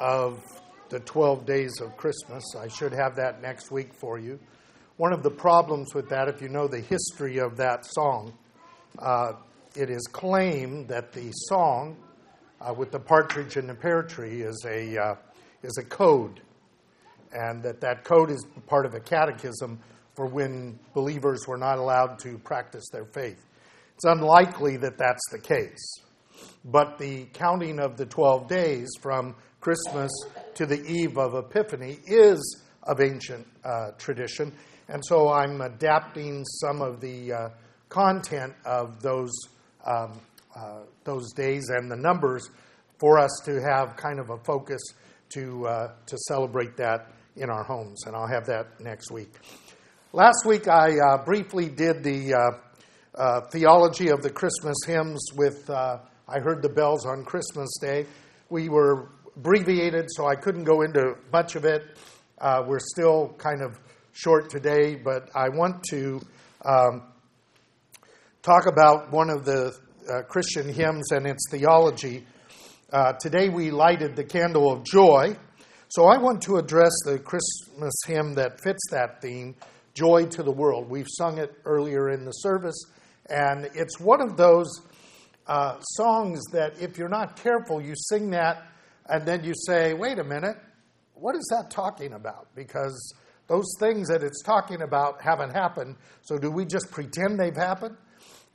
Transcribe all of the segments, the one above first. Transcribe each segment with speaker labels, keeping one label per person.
Speaker 1: of the 12 days of Christmas. I should have that next week for you. One of the problems with that, if you know the history of that song, uh, it is claimed that the song uh, with the partridge and the pear tree is a, uh, is a code, and that that code is part of a catechism for when believers were not allowed to practice their faith. It's unlikely that that's the case. But the counting of the 12 days from Christmas to the eve of Epiphany is of ancient uh, tradition. And so I'm adapting some of the uh, content of those, um, uh, those days and the numbers for us to have kind of a focus to, uh, to celebrate that in our homes. And I'll have that next week. Last week I uh, briefly did the uh, theology of the Christmas hymns with I Heard the Bells on Christmas Day. We were abbreviated, so I couldn't go into much of it. Uh, we're still kind of short today, but I want to um, talk about one of the uh, Christian hymns and its theology. Uh, today we lighted the candle of joy, so I want to address the Christmas hymn that fits that theme, Joy to the World. We've sung it earlier in the service, and it's one of those uh, songs that if you're not careful, you sing that and then you say, wait a minute, what is that talking about? Because those things that it's talking about haven't happened, so do we just pretend they've happened?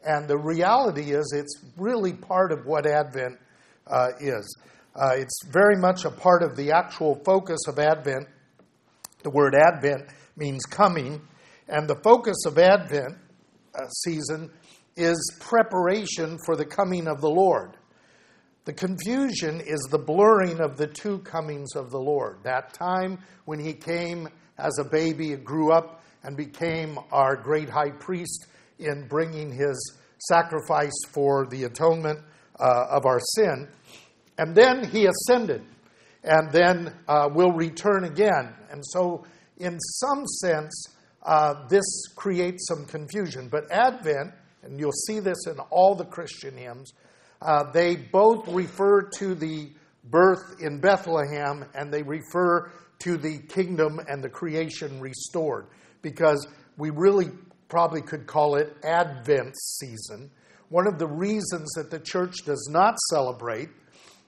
Speaker 1: And the reality is, it's really part of what Advent uh, is. Uh, it's very much a part of the actual focus of Advent. The word Advent means coming, and the focus of Advent uh, season is preparation for the coming of the Lord. The confusion is the blurring of the two comings of the Lord. That time when he came as a baby, grew up, and became our great high priest in bringing his sacrifice for the atonement uh, of our sin. And then he ascended, and then uh, will return again. And so, in some sense, uh, this creates some confusion. But Advent and you'll see this in all the Christian hymns, uh, they both refer to the birth in Bethlehem and they refer to the kingdom and the creation restored because we really probably could call it Advent season. One of the reasons that the church does not celebrate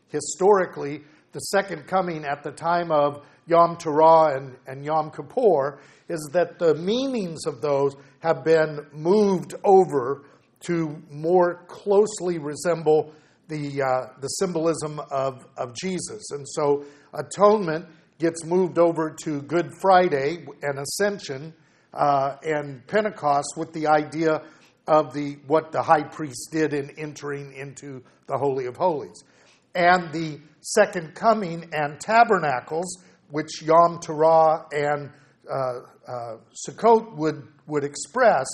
Speaker 1: historically the second coming at the time of Yom Teruah and, and Yom Kippur is that the meanings of those have been moved over to more closely resemble the, uh, the symbolism of, of Jesus. And so atonement gets moved over to Good Friday and Ascension uh, and Pentecost with the idea of the, what the high priest did in entering into the Holy of Holies. And the second coming and tabernacles, which Yom Teruah and uh, uh, Sukkot would, would express,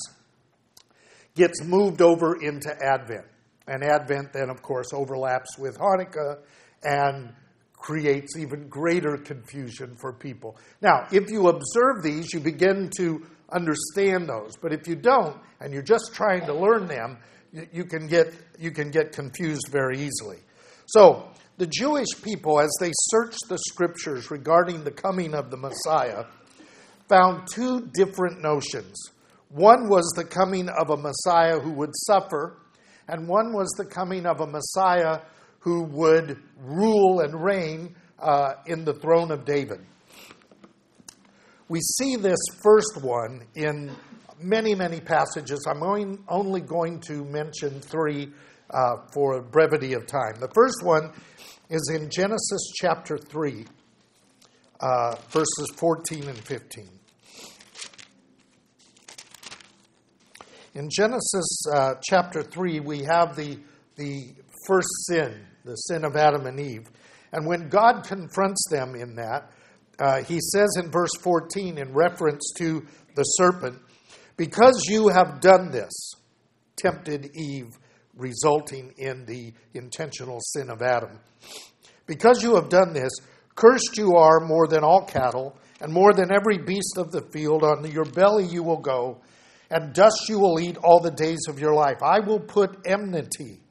Speaker 1: gets moved over into Advent. And Advent then, of course, overlaps with Hanukkah and creates even greater confusion for people. Now, if you observe these, you begin to understand those. But if you don't, and you're just trying to learn them, you, can, get, you can get confused very easily. So, the Jewish people, as they searched the scriptures regarding the coming of the Messiah, found two different notions. One was the coming of a Messiah who would suffer, and one was the coming of a Messiah who would rule and reign uh, in the throne of David. We see this first one in many, many passages. I'm only going to mention three uh, for brevity of time. The first one is in Genesis chapter 3, uh, verses 14 and 15. In Genesis uh, chapter 3, we have the, the first sin, the sin of Adam and Eve. And when God confronts them in that, uh, he says in verse 14, in reference to the serpent, Because you have done this, tempted Eve, resulting in the intentional sin of Adam. Because you have done this, cursed you are more than all cattle, and more than every beast of the field. On your belly you will go and dust you will eat all the days of your life. I will put enmity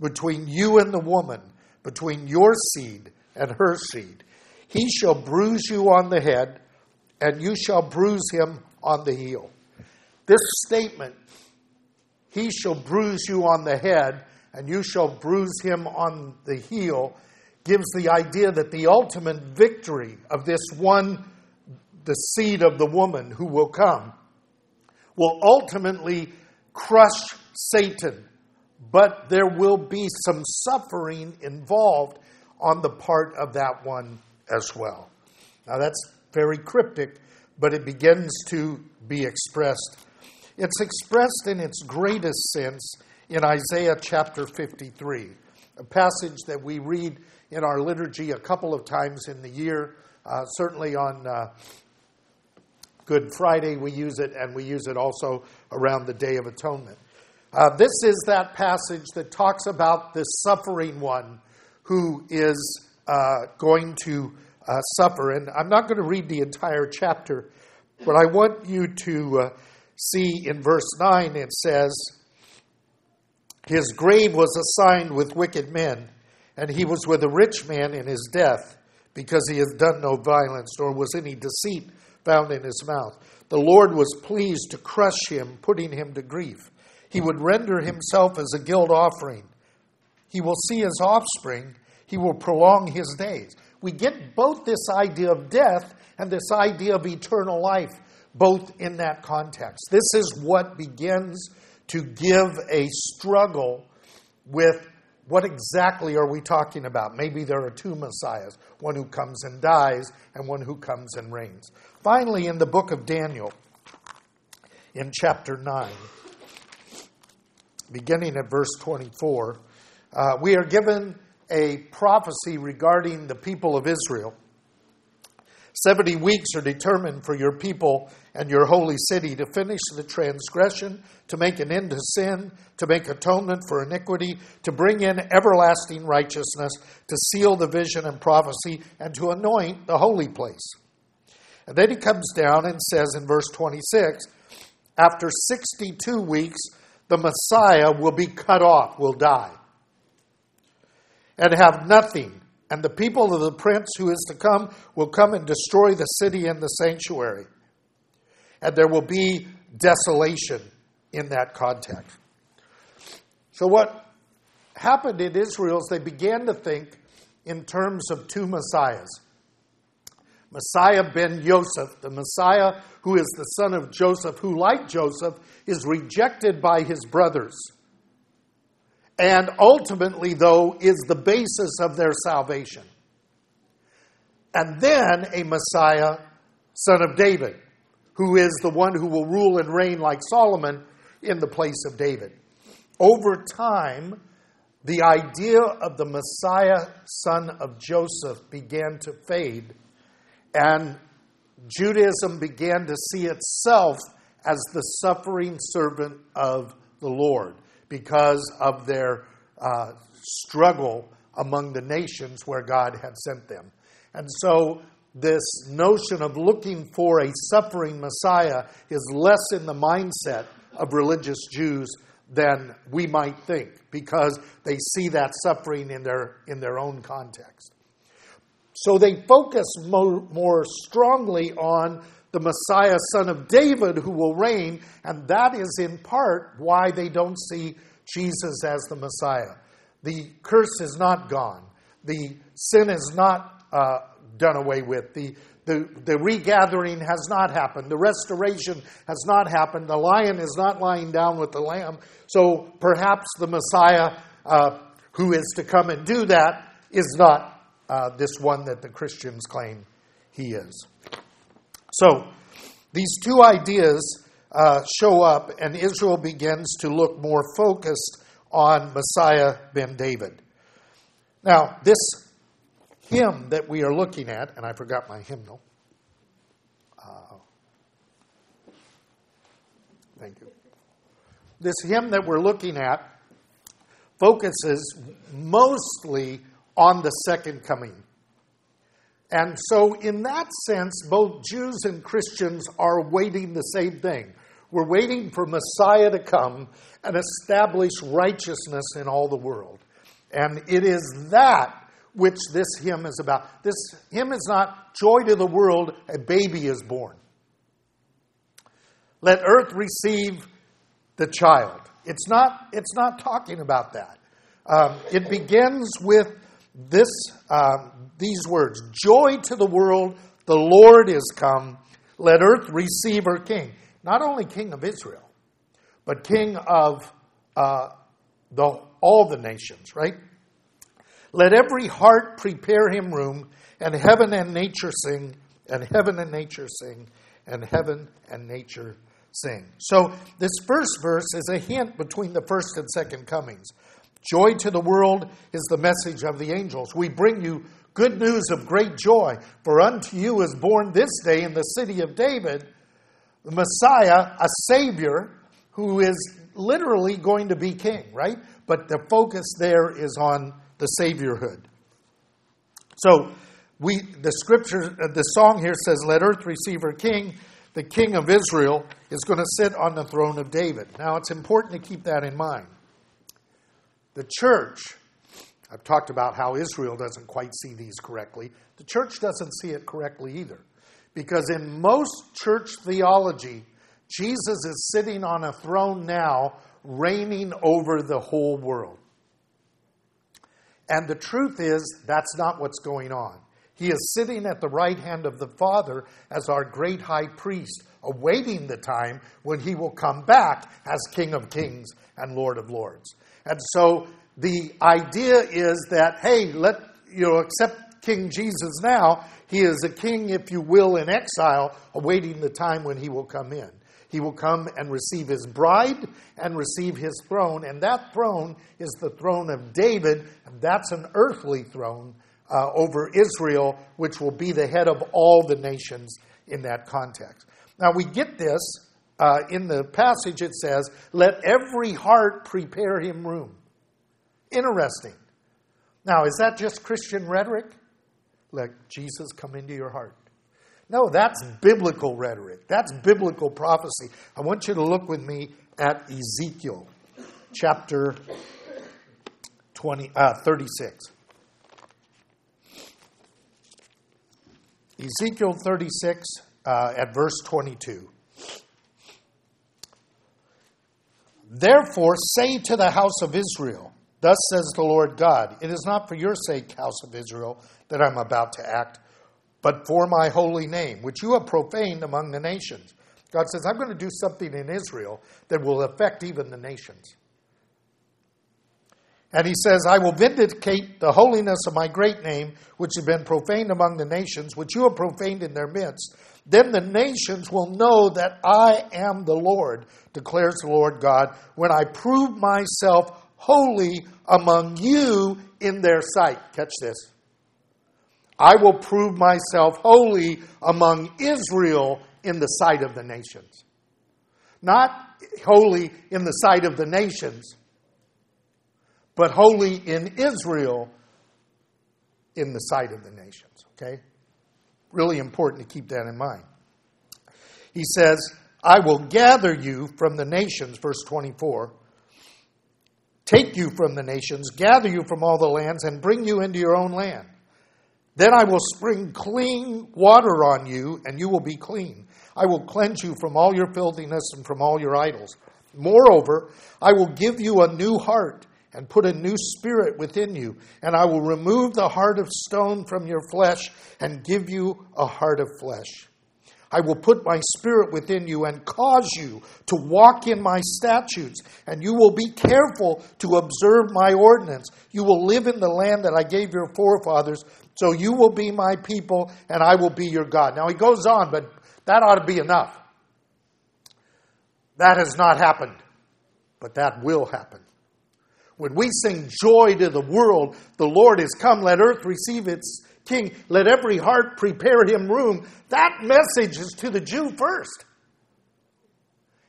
Speaker 1: between you and the woman, between your seed and her seed. He shall bruise you on the head, and you shall bruise him on the heel. This statement, he shall bruise you on the head, and you shall bruise him on the heel, gives the idea that the ultimate victory of this one, the seed of the woman who will come, will ultimately crush Satan. But there will be some suffering involved on the part of that one as well. Now, that's very cryptic, but it begins to be expressed. It's expressed in its greatest sense in Isaiah chapter 53, a passage that we read in our liturgy a couple of times in the year. Uh, certainly on uh, Good Friday, we use it, and we use it also around the Day of Atonement. Uh, this is that passage that talks about the suffering one who is uh, going to uh, suffer. And I'm not going to read the entire chapter, but I want you to uh, see in verse 9 it says, His grave was assigned with wicked men, and he was with a rich man in his death, because he has done no violence, nor was any deceit found in his mouth. The Lord was pleased to crush him, putting him to grief. He would render himself as a guilt offering. He will see his offspring. He will prolong his days we get both this idea of death and this idea of eternal life, both in that context. This is what begins to give a struggle with what exactly are we talking about? Maybe there are two messiahs one who comes and dies, and one who comes and reigns. Finally, in the book of Daniel, in chapter 9, beginning at verse 24, uh, we are given a prophecy regarding the people of Israel. 70 weeks are determined for your people and your holy city to finish the transgression, to make an end to sin, to make atonement for iniquity, to bring in everlasting righteousness, to seal the vision and prophecy, and to anoint the holy place. And then he comes down and says in verse 26 after 62 weeks, the Messiah will be cut off, will die and have nothing. And the people of the prince who is to come will come and destroy the city and the sanctuary. And there will be desolation in that context. So, what happened in Israel is they began to think in terms of two messiahs Messiah ben Joseph, the Messiah who is the son of Joseph, who, like Joseph, is rejected by his brothers and ultimately, though, is the basis of their salvation. And then a Messiah, son of David, who is the one who will rule and reign like Solomon in the place of David. Over time, the idea of the Messiah, son of Joseph, began to fade, and Judaism began to see itself as the suffering servant of the Lord because of their uh, struggle among the nations where God had sent them. And so, this notion of looking for a suffering Messiah is less in the mindset of religious Jews than we might think because they see that suffering in their, in their own context. So they focus more, more strongly on the Messiah, son of David, who will reign, and that is in part why they don't see Jesus as the Messiah. The curse is not gone, the sin is not uh, done away with, the, the, the regathering has not happened, the restoration has not happened, the lion is not lying down with the lamb. So perhaps the Messiah uh, who is to come and do that is not uh, this one that the Christians claim he is. So, these two ideas uh, show up, and Israel begins to look more focused on Messiah ben David. Now, this hymn that we are looking at, and I forgot my hymnal. Uh, thank you. This hymn that we're looking at focuses mostly on the second coming and so, in that sense, both Jews and Christians are waiting the same thing. We're waiting for Messiah to come and establish righteousness in all the world. And it is that which this hymn is about. This hymn is not joy to the world, a baby is born. Let earth receive the child. It's not, it's not talking about that. Um, it begins with this, um, these words Joy to the world, the Lord is come. Let earth receive her king. Not only king of Israel, but king of uh, the, all the nations, right? Let every heart prepare him room, and heaven and nature sing, and heaven and nature sing, and heaven and nature sing. So, this first verse is a hint between the first and second comings. Joy to the world is the message of the angels. We bring you good news of great joy, for unto you is born this day in the city of David the Messiah, a Savior who is literally going to be king, right? But the focus there is on the Saviorhood. So, we the scripture, uh, the song here says, "Let earth receive her king." The king of Israel is going to sit on the throne of David. Now, it's important to keep that in mind. The church, I've talked about how Israel doesn't quite see these correctly. The church doesn't see it correctly either. Because in most church theology, Jesus is sitting on a throne now, reigning over the whole world. And the truth is, that's not what's going on. He is sitting at the right hand of the Father as our great high priest, awaiting the time when he will come back as King of kings and Lord of lords. And so the idea is that, hey, let you know, accept King Jesus now. He is a king, if you will, in exile, awaiting the time when he will come in. He will come and receive his bride and receive his throne, and that throne is the throne of David, and that's an earthly throne uh, over Israel, which will be the head of all the nations in that context. Now, we get this uh, in the passage, it says, Let every heart prepare him room. Interesting. Now, is that just Christian rhetoric? Let Jesus come into your heart. No, that's biblical rhetoric. That's biblical prophecy. I want you to look with me at Ezekiel chapter 20, uh, 36. Ezekiel 36 uh, at verse 22. Therefore, say to the house of Israel, Thus says the Lord God, It is not for your sake, house of Israel, that I'm about to act, but for my holy name, which you have profaned among the nations. God says, I'm going to do something in Israel that will affect even the nations. And he says, I will vindicate the holiness of my great name, which has been profaned among the nations, which you have profaned in their midst. Then the nations will know that I am the Lord, declares the Lord God, when I prove myself holy among you in their sight. Catch this. I will prove myself holy among Israel in the sight of the nations. Not holy in the sight of the nations, but holy in Israel in the sight of the nations. Okay? Really important to keep that in mind. He says, I will gather you from the nations, verse 24, take you from the nations, gather you from all the lands, and bring you into your own land. Then I will spring clean water on you, and you will be clean. I will cleanse you from all your filthiness and from all your idols. Moreover, I will give you a new heart and put a new spirit within you, and I will remove the heart of stone from your flesh and give you a heart of flesh. I will put my spirit within you and cause you to walk in my statutes, and you will be careful to observe my ordinance. You will live in the land that I gave your forefathers, so you will be my people, and I will be your God. Now he goes on, but that ought to be enough. That has not happened, but that will happen. When we sing joy to the world, the Lord is come, let earth receive its king, let every heart prepare him room, that message is to the Jew first.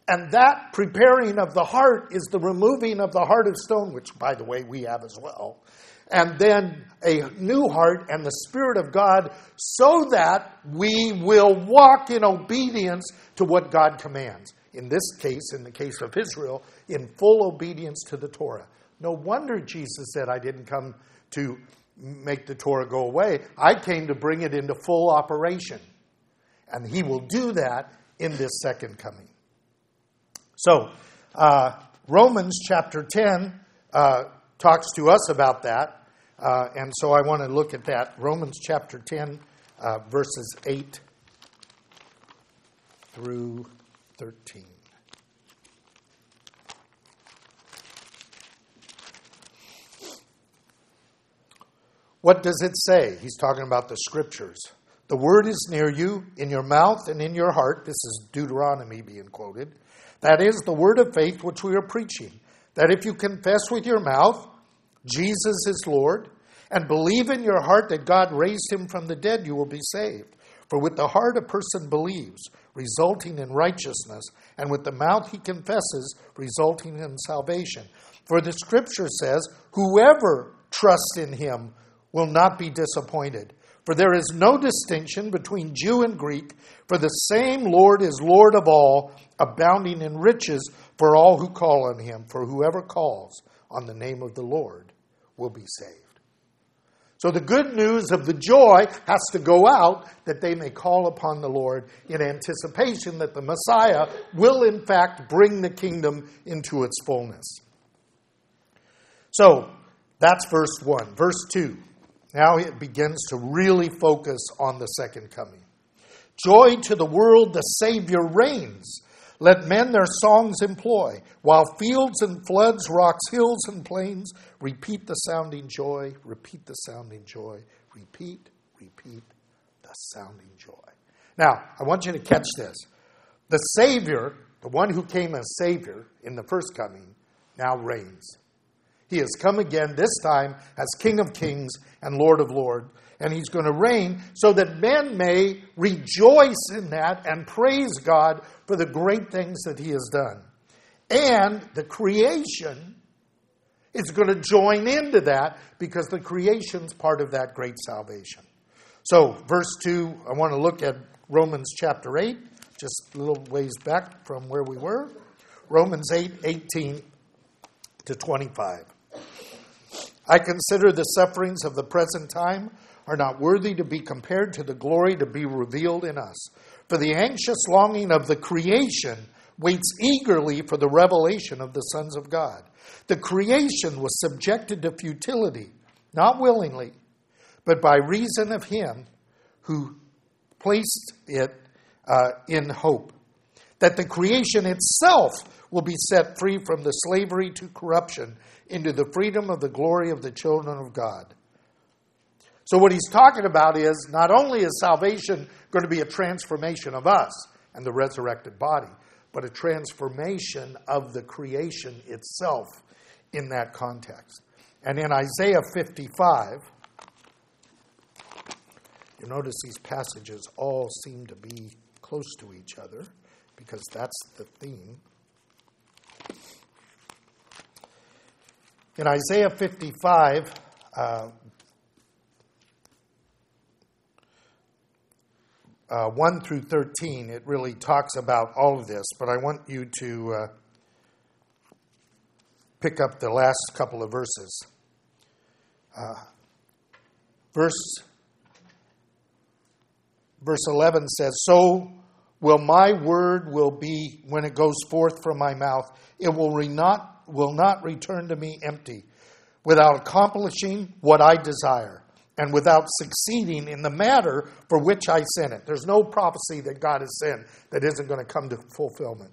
Speaker 1: And that preparing of the heart is the removing of the heart of stone, which, by the way, we have as well. And then a new heart and the Spirit of God, so that we will walk in obedience to what God commands. In this case, in the case of Israel, in full obedience to the Torah. No wonder Jesus said, I didn't come to, make the Torah go away. I came to bring it into full operation. And he will do that in this second coming. So, uh, Romans chapter 10 uh, talks to us about that. Uh, and so I want to look at that. Romans chapter 10, uh, verses 8 through 13. What does it say? He's talking about the scriptures. The word is near you, in your mouth and in your heart. This is Deuteronomy being quoted. That is the word of faith which we are preaching. That if you confess with your mouth Jesus is Lord and believe in your heart that God raised him from the dead, you will be saved. For with the heart a person believes, resulting in righteousness, and with the mouth he confesses, resulting in salvation. For the scripture says, Whoever trusts in him will not be disappointed. For there is no distinction between Jew and Greek, for the same Lord is Lord of all, abounding in riches for all who call on him. For whoever calls on the name of the Lord will be saved. So the good news of the joy has to go out that they may call upon the Lord in anticipation that the Messiah will, in fact, bring the kingdom into its fullness. So that's verse 1. Verse 2. Now it begins to really focus on the second coming. Joy to the world, the Savior reigns. Let men their songs employ, while fields and floods, rocks, hills, and plains repeat the sounding joy, repeat the sounding joy, repeat, repeat the sounding joy. Now, I want you to catch this. The Savior, the one who came as Savior in the first coming, now reigns. He has come again, this time as King of Kings and Lord of Lords. And he's going to reign so that men may rejoice in that and praise God for the great things that he has done. And the creation is going to join into that because the creation's part of that great salvation. So, verse 2, I want to look at Romans chapter 8, just a little ways back from where we were. Romans 8, 18 to 25. I consider the sufferings of the present time are not worthy to be compared to the glory to be revealed in us. For the anxious longing of the creation waits eagerly for the revelation of the sons of God. The creation was subjected to futility, not willingly, but by reason of Him who placed it uh, in hope. That the creation itself will be set free from the slavery to corruption into the freedom of the glory of the children of God. So, what he's talking about is not only is salvation going to be a transformation of us and the resurrected body, but a transformation of the creation itself in that context. And in Isaiah 55, you notice these passages all seem to be close to each other because that's the theme. In Isaiah 55, uh, uh, 1 through 13, it really talks about all of this, but I want you to uh, pick up the last couple of verses. Uh, verse, verse 11 says, So will my word will be when it goes forth from my mouth. It will not will not return to me empty, without accomplishing what I desire, and without succeeding in the matter for which I sent it. There's no prophecy that God has sent that isn't going to come to fulfillment.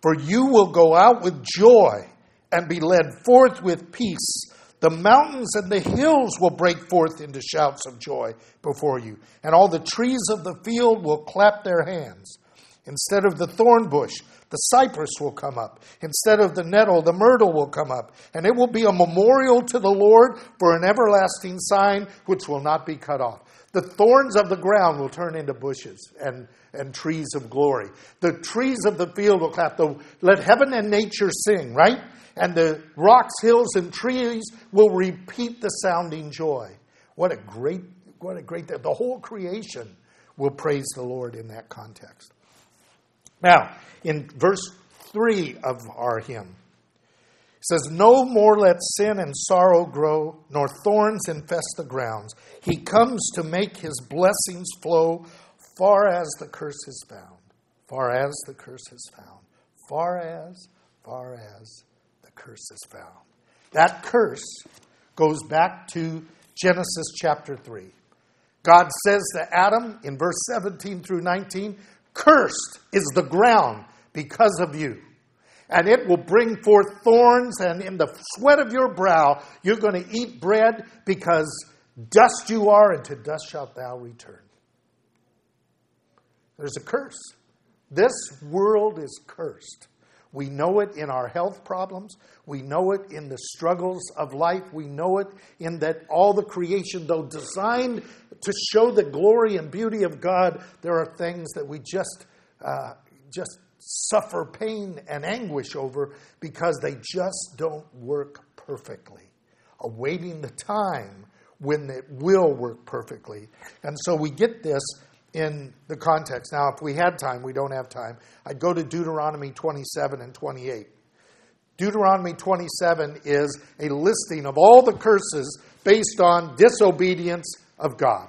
Speaker 1: For you will go out with joy and be led forth with peace. The mountains and the hills will break forth into shouts of joy before you, and all the trees of the field will clap their hands. Instead of the thorn bush, the cypress will come up. Instead of the nettle, the myrtle will come up. And it will be a memorial to the Lord for an everlasting sign which will not be cut off. The thorns of the ground will turn into bushes and, and trees of glory. The trees of the field will clap. The, let heaven and nature sing, right? And the rocks, hills, and trees will repeat the sounding joy. What a great, what a great, the whole creation will praise the Lord in that context. Now, in verse 3 of our hymn, He says, No more let sin and sorrow grow, nor thorns infest the grounds. He comes to make his blessings flow far as the curse is found. Far as the curse is found. Far as, far as curse is found. That curse goes back to Genesis chapter 3. God says to Adam in verse 17 through 19, Cursed is the ground because of you. And it will bring forth thorns, and in the sweat of your brow you're going to eat bread because dust you are, and to dust shalt thou return. There's a curse. This world is cursed. We know it in our health problems. We know it in the struggles of life. We know it in that all the creation, though designed to show the glory and beauty of God, there are things that we just, uh, just suffer pain and anguish over because they just don't work perfectly. Awaiting the time when it will work perfectly. And so we get this in the context. Now, if we had time, we don't have time. I'd go to Deuteronomy 27 and 28. Deuteronomy 27 is a listing of all the curses based on disobedience of God.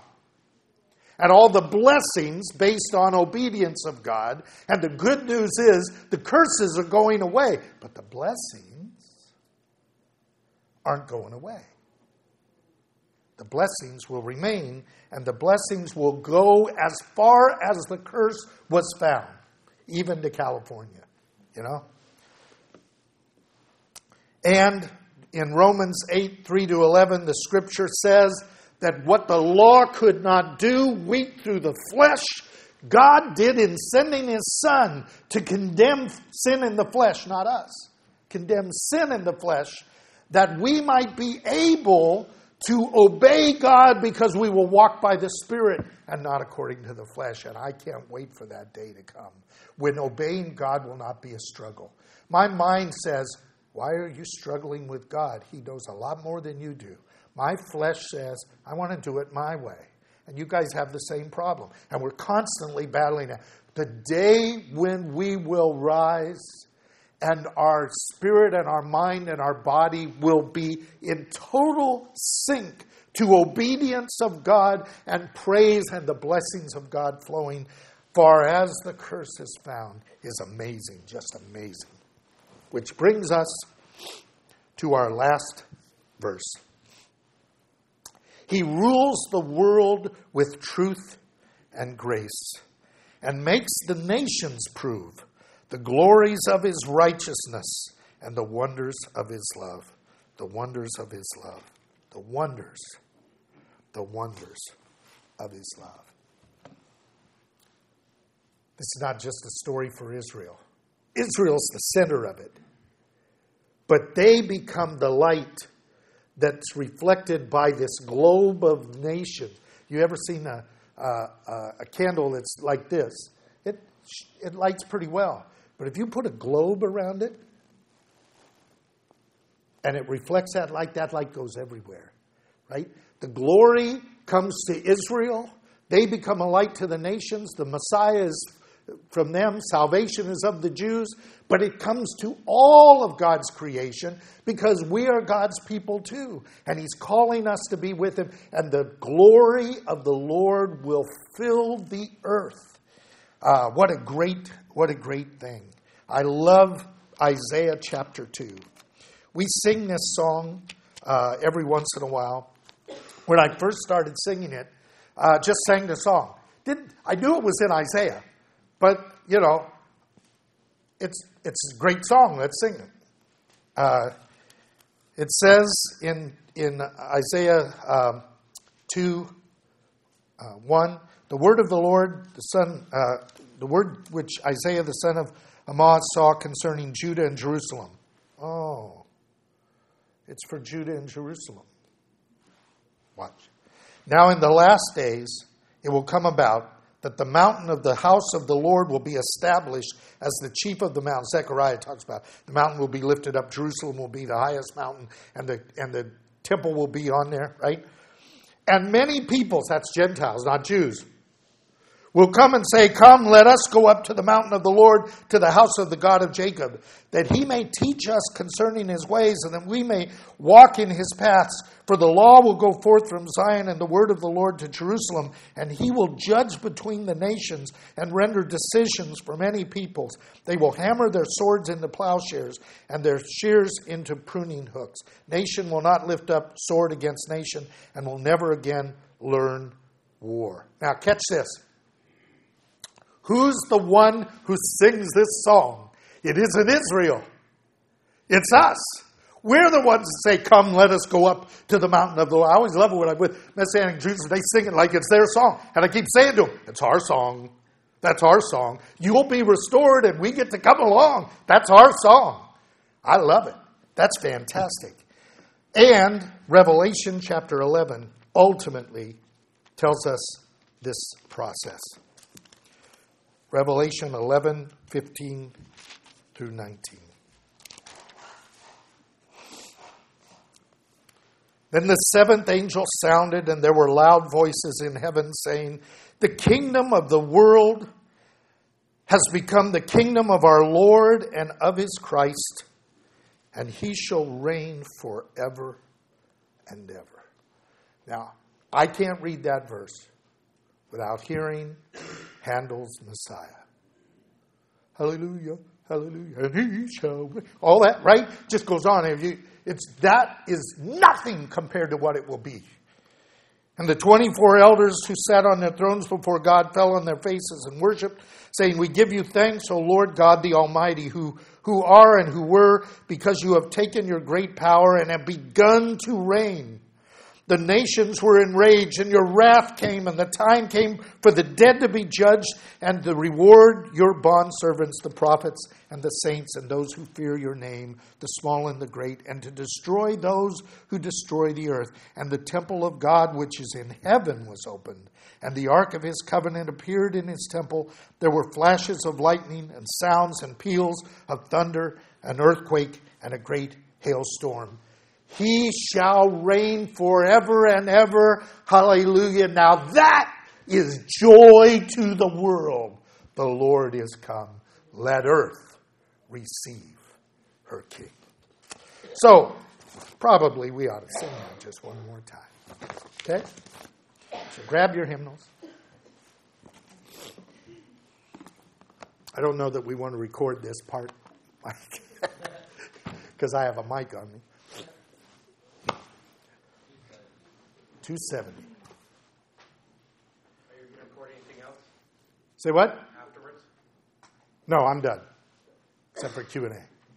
Speaker 1: And all the blessings based on obedience of God. And the good news is the curses are going away, but the blessings aren't going away. The blessings will remain, and the blessings will go as far as the curse was found, even to California, you know? And in Romans 8 3 to 11, the scripture says that what the law could not do, weak through the flesh, God did in sending his Son to condemn sin in the flesh, not us, condemn sin in the flesh, that we might be able to obey God because we will walk by the Spirit and not according to the flesh. And I can't wait for that day to come when obeying God will not be a struggle. My mind says, Why are you struggling with God? He knows a lot more than you do. My flesh says, I want to do it my way. And you guys have the same problem. And we're constantly battling it. The day when we will rise and our spirit and our mind and our body will be in total sync to obedience of God and praise and the blessings of God flowing far as the curse is found is amazing, just amazing. Which brings us to our last verse. He rules the world with truth and grace and makes the nations prove the glories of his righteousness and the wonders of his love. The wonders of his love. The wonders. The wonders of his love. This is not just a story for Israel. Israel's the center of it. But they become the light that's reflected by this globe of nations. You ever seen a, a, a candle that's like this? It, it lights pretty well. But if you put a globe around it and it reflects that light, that light goes everywhere, right? The glory comes to Israel. They become a light to the nations. The Messiah is from them. Salvation is of the Jews. But it comes to all of God's creation because we are God's people too. And He's calling us to be with Him. And the glory of the Lord will fill the earth. Uh, what a great, what a great thing. I love Isaiah chapter 2. We sing this song uh, every once in a while. When I first started singing it, uh, just sang the song. Didn't, I knew it was in Isaiah, but, you know, it's, it's a great song. Let's sing it. Uh, it says in, in Isaiah um, 2 uh, 1, the word of the Lord, the son, uh, the word which Isaiah the son of Amoz saw concerning Judah and Jerusalem. Oh, it's for Judah and Jerusalem. Watch. Now, in the last days, it will come about that the mountain of the house of the Lord will be established as the chief of the mountains. Zechariah talks about the mountain will be lifted up, Jerusalem will be the highest mountain, and the, and the temple will be on there, right? And many peoples, that's Gentiles, not Jews, will come and say, Come, let us go up to the mountain of the Lord, to the house of the God of Jacob, that he may teach us concerning his ways, and that we may walk in his paths. For the law will go forth from Zion, and the word of the Lord to Jerusalem, and he will judge between the nations and render decisions for many peoples. They will hammer their swords into plowshares, and their shears into pruning hooks. Nation will not lift up sword against nation, and will never again learn war. Now, catch this. Who's the one who sings this song? It isn't Israel. It's us. We're the ones that say, Come, let us go up to the mountain of the Lord. I always love it when I'm with Messianic Jews, and they sing it like it's their song. And I keep saying to them, It's our song. That's our song. You'll be restored and we get to come along. That's our song. I love it. That's fantastic. And Revelation chapter 11 ultimately tells us this process. Revelation 11, 15 through 19. Then the seventh angel sounded, and there were loud voices in heaven saying, The kingdom of the world has become the kingdom of our Lord and of his Christ, and he shall reign forever and ever. Now, I can't read that verse without hearing Handel's Messiah. Hallelujah, hallelujah, and he shall. All that, right? Just goes on. It's, that is nothing compared to what it will be. And the 24 elders who sat on their thrones before God fell on their faces and worshiped, saying, We give you thanks, O Lord God the Almighty, who, who are and who were, because you have taken your great power and have begun to reign. The nations were enraged, and your wrath came, and the time came for the dead to be judged, and to reward your bondservants, the prophets, and the saints, and those who fear your name, the small and the great, and to destroy those who destroy the earth. And the temple of God, which is in heaven, was opened, and the ark of his covenant appeared in his temple. There were flashes of lightning, and sounds and peals of thunder, an earthquake, and a great hailstorm. He shall reign forever and ever. Hallelujah. Now that is joy to the world. The Lord is come. Let earth receive her King. So, probably we ought to sing that just one more time. Okay? So grab your hymnals. I don't know that we want to record this part because I have a mic on me. 270.
Speaker 2: Are you going to record anything else
Speaker 1: Say what?
Speaker 2: afterwards?
Speaker 1: No, I'm done. Except for Q&A.